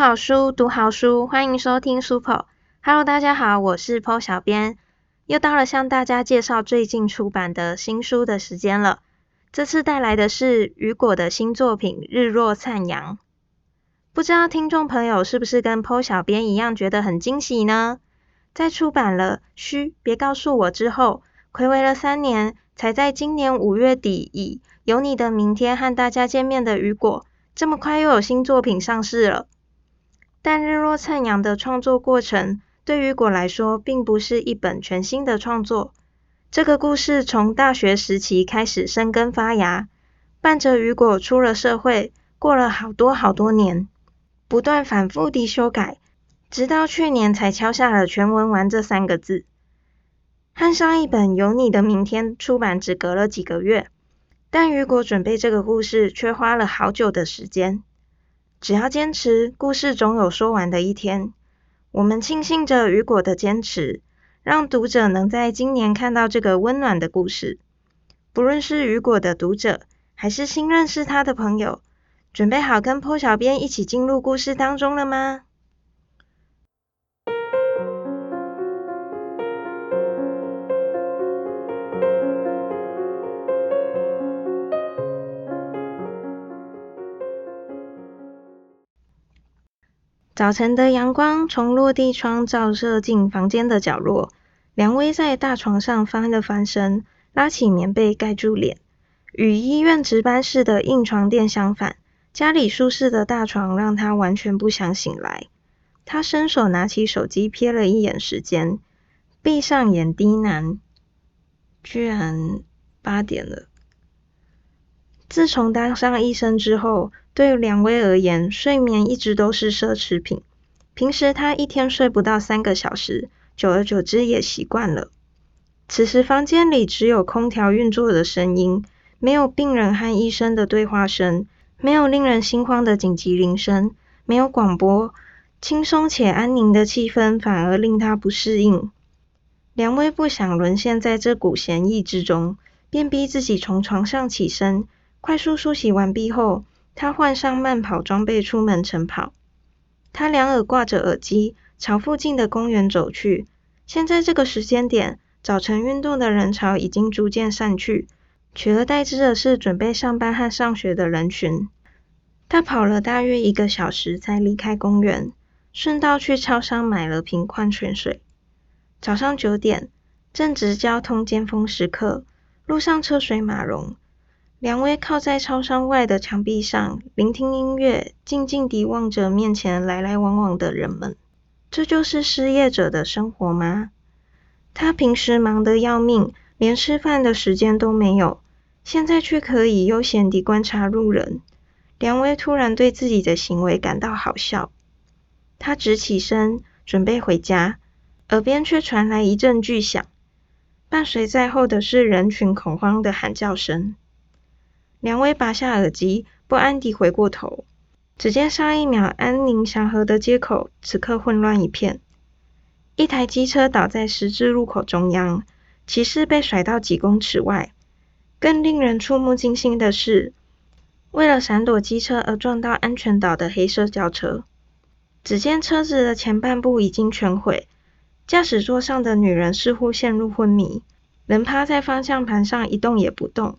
好书，读好书，欢迎收听 Super。Hello，大家好，我是 Po 小编，又到了向大家介绍最近出版的新书的时间了。这次带来的是雨果的新作品《日落灿阳》。不知道听众朋友是不是跟 Po 小编一样觉得很惊喜呢？在出版了《嘘，别告诉我》之后，暌违了三年，才在今年五月底以《有你的明天》和大家见面的雨果，这么快又有新作品上市了。但《日落灿阳》的创作过程，对雨果来说，并不是一本全新的创作。这个故事从大学时期开始生根发芽，伴着雨果出了社会，过了好多好多年。不断反复地修改，直到去年才敲下了全文完这三个字。和上一本《有你的明天》出版只隔了几个月，但雨果准备这个故事却花了好久的时间。只要坚持，故事总有说完的一天。我们庆幸着雨果的坚持，让读者能在今年看到这个温暖的故事。不论是雨果的读者，还是新认识他的朋友。准备好跟坡小编一起进入故事当中了吗？早晨的阳光从落地窗照射进房间的角落，梁威在大床上翻了翻身，拉起棉被盖住脸，与医院值班室的硬床垫相反。家里舒适的大床让他完全不想醒来。他伸手拿起手机，瞥了一眼时间，闭上眼低喃：“居然八点了。”自从当上医生之后，对梁威而言，睡眠一直都是奢侈品。平时他一天睡不到三个小时，久而久之也习惯了。此时房间里只有空调运作的声音，没有病人和医生的对话声。没有令人心慌的紧急铃声，没有广播，轻松且安宁的气氛反而令他不适应。梁威不想沦陷在这股闲意之中，便逼自己从床上起身。快速梳洗完毕后，他换上慢跑装备出门晨跑。他两耳挂着耳机，朝附近的公园走去。现在这个时间点，早晨运动的人潮已经逐渐散去。取而代之的是准备上班和上学的人群。他跑了大约一个小时才离开公园，顺道去超商买了瓶矿泉水。早上九点，正值交通尖峰时刻，路上车水马龙。梁威靠在超商外的墙壁上，聆听音乐，静静地望着面前来来往往的人们。这就是失业者的生活吗？他平时忙得要命。连吃饭的时间都没有，现在却可以悠闲地观察路人。梁威突然对自己的行为感到好笑。他直起身准备回家，耳边却传来一阵巨响，伴随在后的是人群恐慌的喊叫声。梁威拔下耳机，不安地回过头，只见上一秒安宁祥和的街口，此刻混乱一片。一台机车倒在十字路口中央。骑士被甩到几公尺外。更令人触目惊心的是，为了闪躲机车而撞到安全岛的黑色轿车。只见车子的前半部已经全毁，驾驶座上的女人似乎陷入昏迷，人趴在方向盘上一动也不动。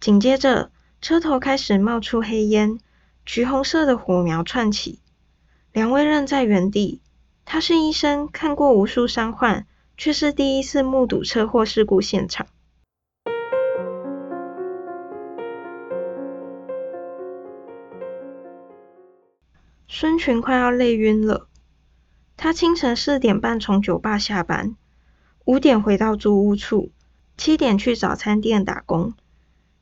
紧接着，车头开始冒出黑烟，橘红色的火苗窜起。两位愣在原地。他是医生，看过无数伤患。却是第一次目睹车祸事故现场。孙群快要累晕了。他清晨四点半从酒吧下班，五点回到租屋处，七点去早餐店打工，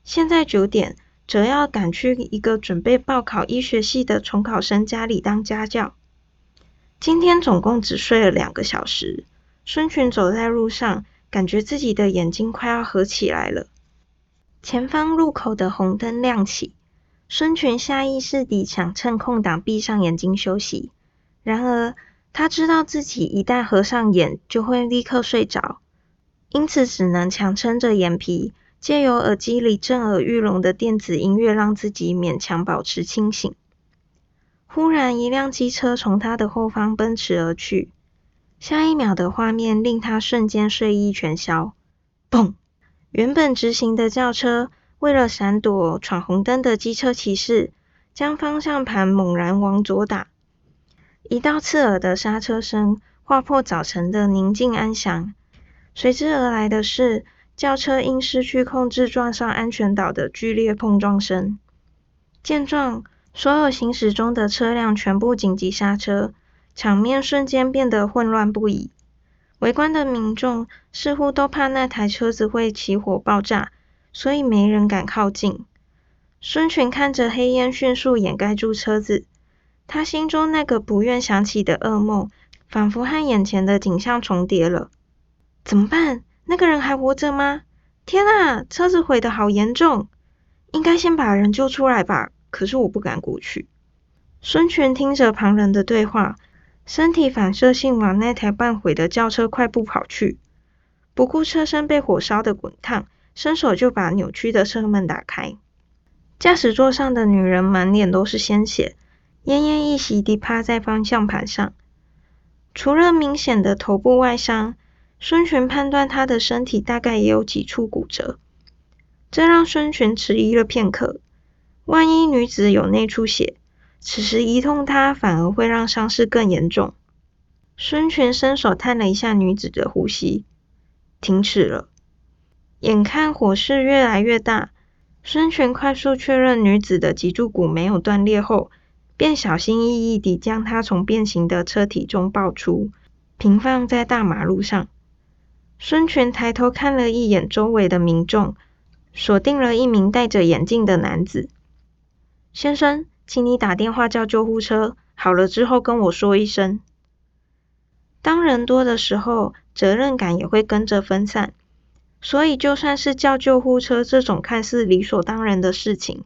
现在九点则要赶去一个准备报考医学系的重考生家里当家教。今天总共只睡了两个小时。孙群走在路上，感觉自己的眼睛快要合起来了。前方路口的红灯亮起，孙群下意识地想趁空档闭上眼睛休息。然而，他知道自己一旦合上眼，就会立刻睡着，因此只能强撑着眼皮，借由耳机里震耳欲聋的电子音乐，让自己勉强保持清醒。忽然，一辆机车从他的后方奔驰而去，下一秒的画面令他瞬间睡意全消。砰！原本直行的轿车，为了闪躲闯红灯的机车骑士，将方向盘猛然往左打，一道刺耳的刹车声划破早晨的宁静安详。随之而来的是轿车因失去控制撞上安全岛的剧烈碰撞声。见状，所有行驶中的车辆全部紧急刹车，场面瞬间变得混乱不已。围观的民众似乎都怕那台车子会起火爆炸，所以没人敢靠近。孙权看着黑烟迅速掩盖住车子，他心中那个不愿想起的噩梦，仿佛和眼前的景象重叠了。怎么办？那个人还活着吗？天啊，车子毁得好严重！应该先把人救出来吧。可是我不敢过去。孙权听着旁人的对话，身体反射性往那台半毁的轿车快步跑去，不顾车身被火烧的滚烫，伸手就把扭曲的车门打开。驾驶座上的女人满脸都是鲜血，奄奄一息地趴在方向盘上。除了明显的头部外伤，孙权判断她的身体大概也有几处骨折，这让孙权迟疑了片刻。万一女子有内出血，此时一痛她反而会让伤势更严重。孙权伸手探了一下女子的呼吸，停止了。眼看火势越来越大，孙权快速确认女子的脊柱骨没有断裂后，便小心翼翼地将她从变形的车体中抱出，平放在大马路上。孙权抬头看了一眼周围的民众，锁定了一名戴着眼镜的男子。先生，请你打电话叫救护车，好了之后跟我说一声。当人多的时候，责任感也会跟着分散，所以就算是叫救护车这种看似理所当然的事情，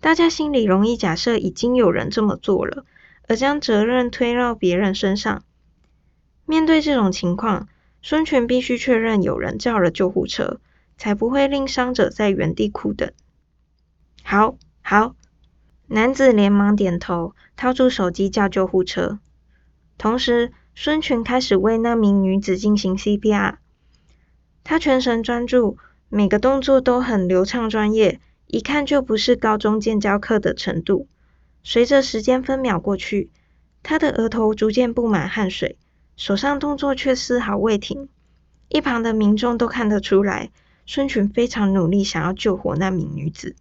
大家心里容易假设已经有人这么做了，而将责任推到别人身上。面对这种情况，孙权必须确认有人叫了救护车，才不会令伤者在原地苦等。好，好。男子连忙点头，掏出手机叫救护车。同时，孙权开始为那名女子进行 CPR。他全神专注，每个动作都很流畅专业，一看就不是高中建教课的程度。随着时间分秒过去，他的额头逐渐布满汗水，手上动作却丝毫未停。一旁的民众都看得出来，孙权非常努力，想要救活那名女子。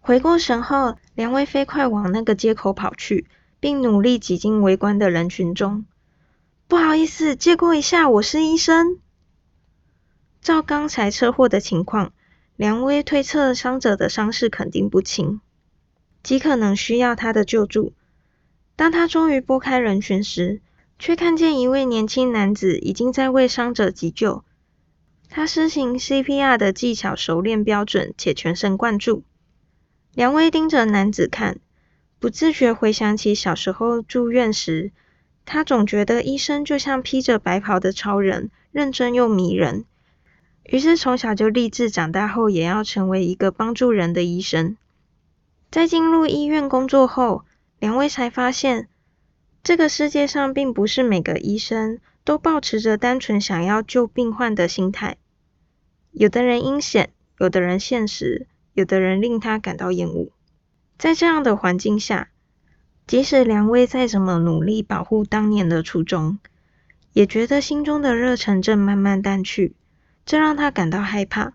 回过神后，梁威飞快往那个街口跑去，并努力挤进围观的人群中。不好意思，借过一下，我是医生。照刚才车祸的情况，梁威推测伤者的伤势肯定不轻，极可能需要他的救助。当他终于拨开人群时，却看见一位年轻男子已经在为伤者急救。他施行 CPR 的技巧熟练标准，且全神贯注。梁威盯着男子看，不自觉回想起小时候住院时，他总觉得医生就像披着白袍的超人，认真又迷人。于是从小就立志，长大后也要成为一个帮助人的医生。在进入医院工作后，梁威才发现，这个世界上并不是每个医生都保持着单纯想要救病患的心态。有的人阴险，有的人现实。有的人令他感到厌恶，在这样的环境下，即使梁威再怎么努力保护当年的初衷，也觉得心中的热忱正慢慢淡去，这让他感到害怕，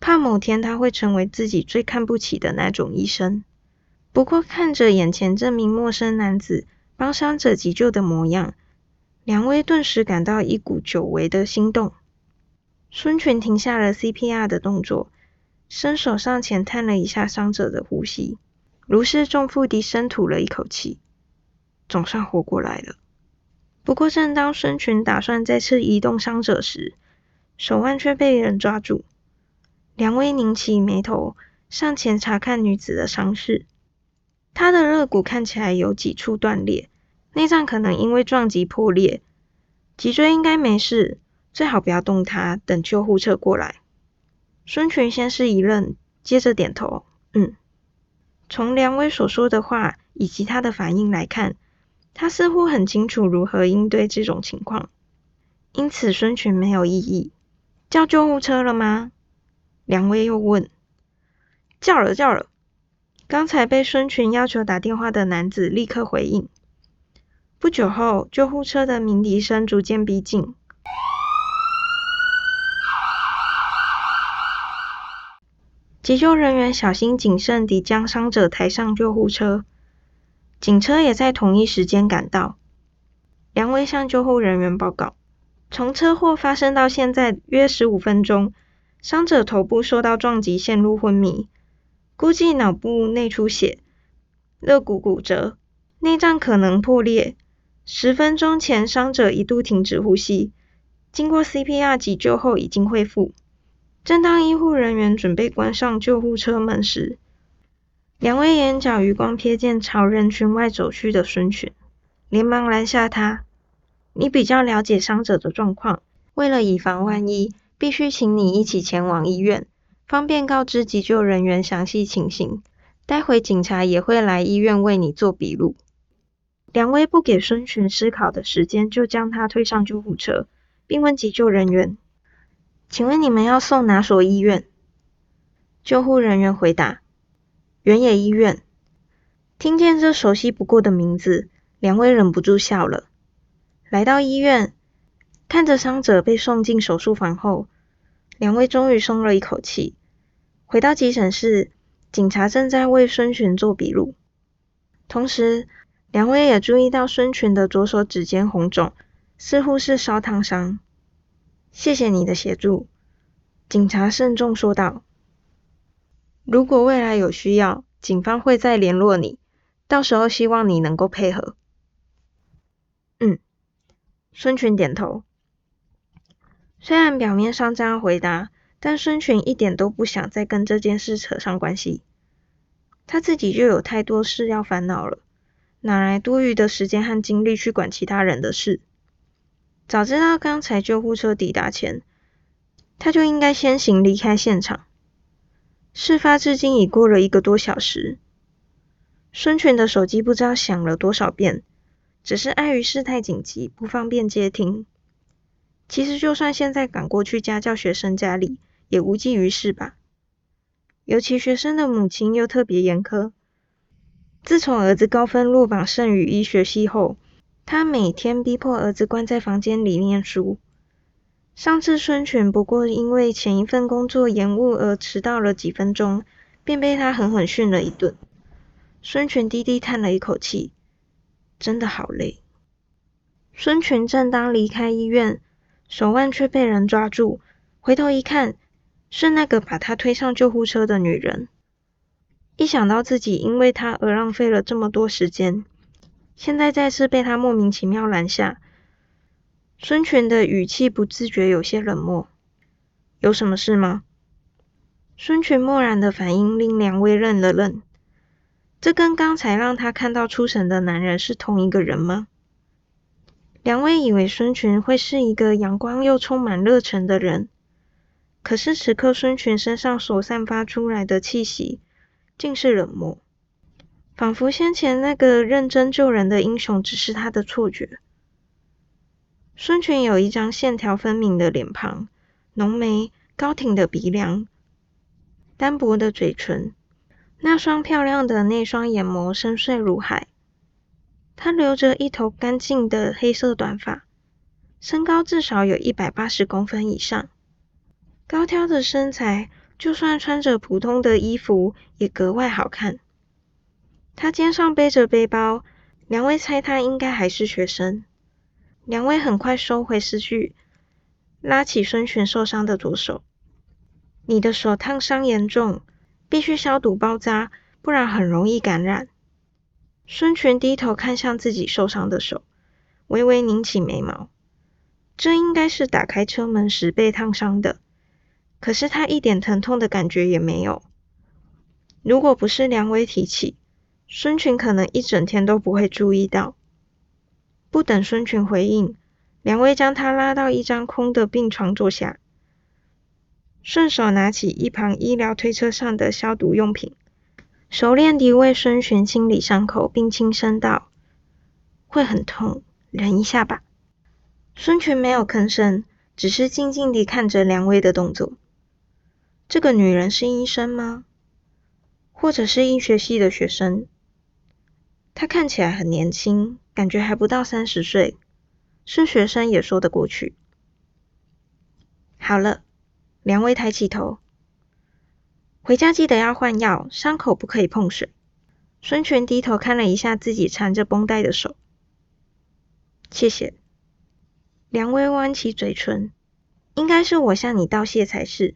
怕某天他会成为自己最看不起的那种医生。不过看着眼前这名陌生男子帮伤者急救的模样，梁威顿时感到一股久违的心动。孙权停下了 CPR 的动作。伸手上前探了一下伤者的呼吸，如释重负地深吐了一口气，总算活过来了。不过，正当孙权打算再次移动伤者时，手腕却被人抓住。梁威拧起眉头，上前查看女子的伤势。他的肋骨看起来有几处断裂，内脏可能因为撞击破裂，脊椎应该没事，最好不要动他，等救护车过来。孙权先是一愣，接着点头：“嗯。”从梁威所说的话以及他的反应来看，他似乎很清楚如何应对这种情况。因此，孙群没有异议。叫救护车了吗？梁威又问。叫了，叫了。刚才被孙群要求打电话的男子立刻回应。不久后，救护车的鸣笛声逐渐逼近。急救人员小心谨慎地将伤者抬上救护车，警车也在同一时间赶到。梁威向救护人员报告：从车祸发生到现在约十五分钟，伤者头部受到撞击，陷入昏迷。估计脑部内出血、肋骨骨折、内脏可能破裂。十分钟前，伤者一度停止呼吸，经过 CPR 急救后已经恢复。正当医护人员准备关上救护车门时，两位眼角余光瞥见朝人群外走去的孙权，连忙拦下他：“你比较了解伤者的状况，为了以防万一，必须请你一起前往医院。”方便告知急救人员详细情形，待会警察也会来医院为你做笔录。梁威不给孙权思考的时间，就将他推上救护车，并问急救人员：“请问你们要送哪所医院？”救护人员回答：“原野医院。”听见这熟悉不过的名字，梁威忍不住笑了。来到医院，看着伤者被送进手术房后，梁威终于松了一口气。回到急诊室，警察正在为孙群做笔录。同时，梁威也注意到孙群的左手指尖红肿，似乎是烧烫伤。谢谢你的协助，警察慎重说道。如果未来有需要，警方会再联络你，到时候希望你能够配合。嗯，孙群点头。虽然表面上这样回答。但孙群一点都不想再跟这件事扯上关系，他自己就有太多事要烦恼了，哪来多余的时间和精力去管其他人的事？早知道刚才救护车抵达前，他就应该先行离开现场。事发至今已过了一个多小时，孙群的手机不知道响了多少遍，只是碍于事态紧急，不方便接听。其实就算现在赶过去家教学生家里，也无济于事吧。尤其学生的母亲又特别严苛。自从儿子高分落榜圣宇医学系后，他每天逼迫儿子关在房间里念书。上次孙权不过因为前一份工作延误而迟到了几分钟，便被他狠狠训了一顿。孙权低低叹了一口气，真的好累。孙权正当离开医院，手腕却被人抓住，回头一看。是那个把他推上救护车的女人。一想到自己因为他而浪费了这么多时间，现在再次被他莫名其妙拦下，孙权的语气不自觉有些冷漠。有什么事吗？孙权漠然的反应令梁威愣了愣。这跟刚才让他看到出神的男人是同一个人吗？梁威以为孙权会是一个阳光又充满热忱的人。可是此刻，孙权身上所散发出来的气息，竟是冷漠，仿佛先前那个认真救人的英雄只是他的错觉。孙权有一张线条分明的脸庞，浓眉、高挺的鼻梁、单薄的嘴唇，那双漂亮的那双眼眸深邃如海。他留着一头干净的黑色短发，身高至少有一百八十公分以上。高挑的身材，就算穿着普通的衣服也格外好看。他肩上背着背包，两位猜他应该还是学生。两位很快收回思绪，拉起孙权受伤的左手：“你的手烫伤严重，必须消毒包扎，不然很容易感染。”孙权低头看向自己受伤的手，微微拧起眉毛：“这应该是打开车门时被烫伤的。”可是他一点疼痛的感觉也没有。如果不是梁威提起，孙群可能一整天都不会注意到。不等孙群回应，梁威将他拉到一张空的病床坐下，顺手拿起一旁医疗推车上的消毒用品，熟练地为孙权清理伤口，并轻声道：“会很痛，忍一下吧。”孙权没有吭声，只是静静地看着梁威的动作。这个女人是医生吗？或者是医学系的学生？她看起来很年轻，感觉还不到三十岁，是学生也说得过去。好了，梁威抬起头。回家记得要换药，伤口不可以碰水。孙权低头看了一下自己缠着绷带的手，谢谢。梁威弯起嘴唇，应该是我向你道谢才是。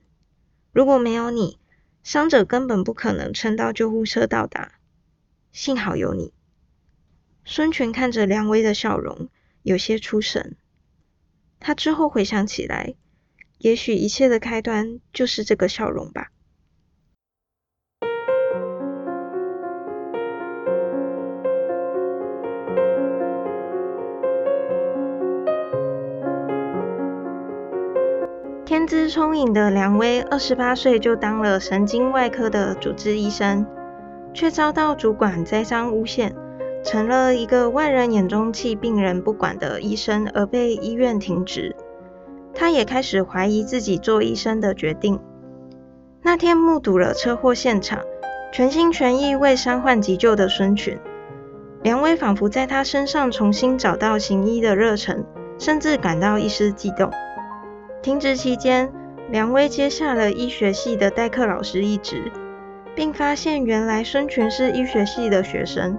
如果没有你，伤者根本不可能撑到救护车到达。幸好有你。孙权看着梁威的笑容，有些出神。他之后回想起来，也许一切的开端就是这个笑容吧。聪颖的梁威，二十八岁就当了神经外科的主治医生，却遭到主管栽赃诬陷，成了一个外人眼中弃病人不管的医生，而被医院停职。他也开始怀疑自己做医生的决定。那天目睹了车祸现场，全心全意为伤患急救的孙权，梁威仿佛在他身上重新找到行医的热忱，甚至感到一丝悸动。停职期间，梁威接下了医学系的代课老师一职，并发现原来孙权是医学系的学生。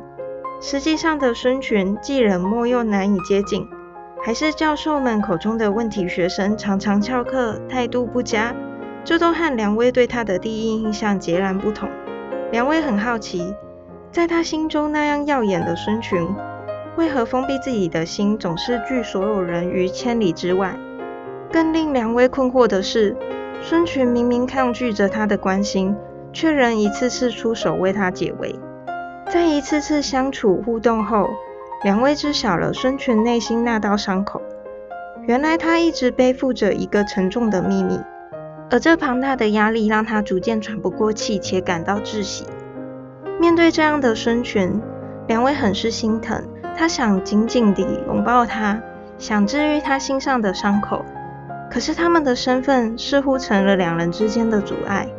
实际上的孙权既冷漠又难以接近，还是教授们口中的问题学生，常常翘课，态度不佳，这都和梁威对他的第一印象截然不同。梁威很好奇，在他心中那样耀眼的孙权，为何封闭自己的心，总是拒所有人于千里之外？更令梁威困惑的是，孙权明明抗拒着他的关心，却仍一次次出手为他解围。在一次次相处互动后，梁威知晓了孙权内心那道伤口。原来他一直背负着一个沉重的秘密，而这庞大的压力让他逐渐喘不过气，且感到窒息。面对这样的孙权，梁威很是心疼，他想紧紧地拥抱他，想治愈他心上的伤口。可是他们的身份似乎成了两人之间的阻碍。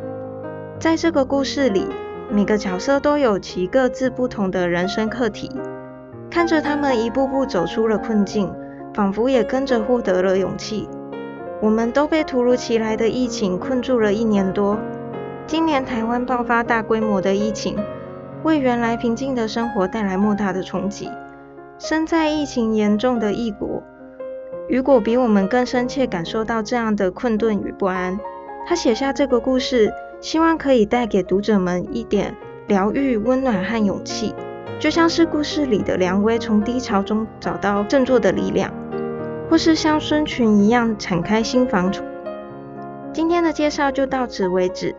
在这个故事里，每个角色都有其各自不同的人生课题。看着他们一步步走出了困境，仿佛也跟着获得了勇气。我们都被突如其来的疫情困住了一年多。今年台湾爆发大规模的疫情，为原来平静的生活带来莫大的冲击。身在疫情严重的异国。雨果比我们更深切感受到这样的困顿与不安。他写下这个故事，希望可以带给读者们一点疗愈、温暖和勇气，就像是故事里的梁威从低潮中找到振作的力量，或是像孙权一样敞开心房。今天的介绍就到此为止。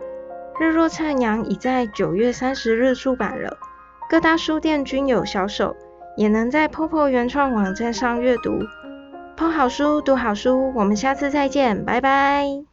日落灿阳已在九月三十日出版了，各大书店均有销售，也能在 POPO 原创网站上阅读。捧好书，读好书，我们下次再见，拜拜。